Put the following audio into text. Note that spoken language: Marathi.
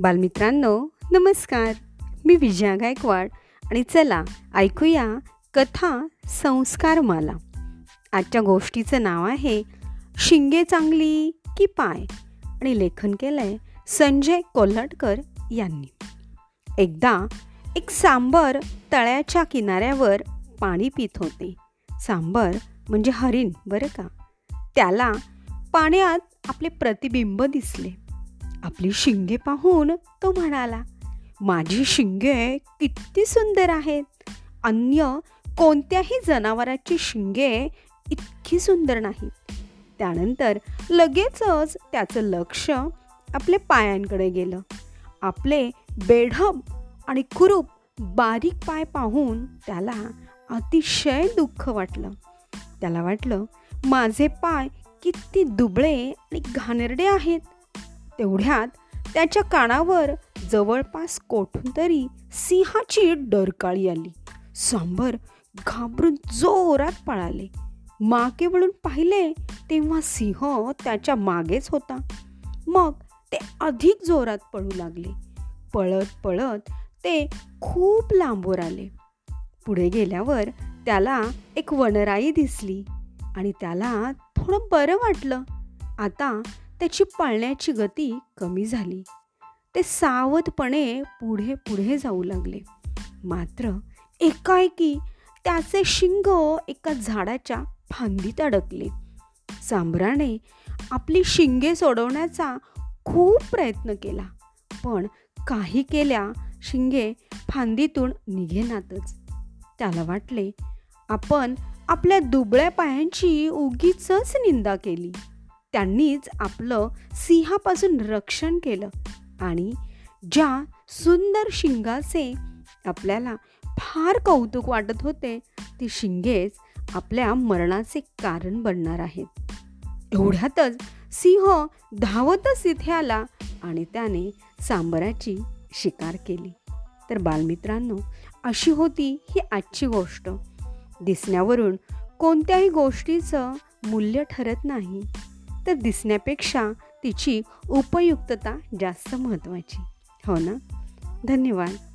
बालमित्रांनो नमस्कार. मी विजया गायकवाड आणि चला ऐकूया कथा संस्कार मला आजच्या गोष्टीचं नाव आहे शिंगे चांगली की पाय? आणि लेखन केलं आहे संजय कोल्हटकर यांनी. एकदा एक सांबर तळ्याच्या किनाऱ्यावर पाणी पित होते. सांबर म्हणजे हरिण बरं का? त्याला पाण्यात आपले प्रतिबिंब दिसले. आपली शिंगे पाहून तो म्हणाला माझी शिंगे किती सुंदर आहेत. अन्य कोणत्याही जनावराची शिंगे इतकी सुंदर नाहीत. त्यानंतर लगेचच त्याचं लक्ष आपल्या पायांकडे गेलं. आपले बेढब आणि कुरूप बारीक पाय पाहून त्याला अतिशय दुःख वाटलं. त्याला वाटलं माझे पाय किती दुबळे आणि घाणेरडे आहेत. तेवढ्यात त्याच्या कानावर जवळपास कोठून तरी सिंहाची डरकाळी आली. सांबर घाबरून जोरात पळाले. मागे वळून पाहिले तेव्हा सिंह त्याच्या मागेच होता. मग ते अधिक जोरात पळू लागले. पळत पळत ते खूप लांबवर आले. पुढे गेल्यावर त्याला एक वनराई दिसली आणि त्याला थोडं बरं वाटलं. आता त्याची पाळण्याची गती कमी झाली. ते सावधपणे पुढे पुढे जाऊ लागले. मात्र एकाएकी त्याचे शिंग एका झाडाच्या फांदीत अडकले. सांबराने आपली शिंगे सोडवण्याचा खूप प्रयत्न केला पण काही केल्या शिंगे फांदीतून निघेनातच. त्याला वाटले आपण आपल्या दुबळ्या पायांची उगीच निंदा केली. त्यांनीच आपलं सिंहापासून रक्षण केलं आणि ज्या सुंदर शिंगाचे आपल्याला फार कौतुक वाटत होते ती शिंगेच आपल्या मरणाचे कारण बनणार आहेत. एवढ्यातच सिंह धावतच इथे आला आणि त्याने सांबराची शिकार केली. तर बालमित्रांनो अशी होती ही आजची गोष्ट. दिसण्यावरून कोणत्याही गोष्टीचं मूल्य ठरत नाही. तर दिसण्यापेक्षा तिची उपयुक्तता जास्त महत्त्वाची. हो ना? धन्यवाद.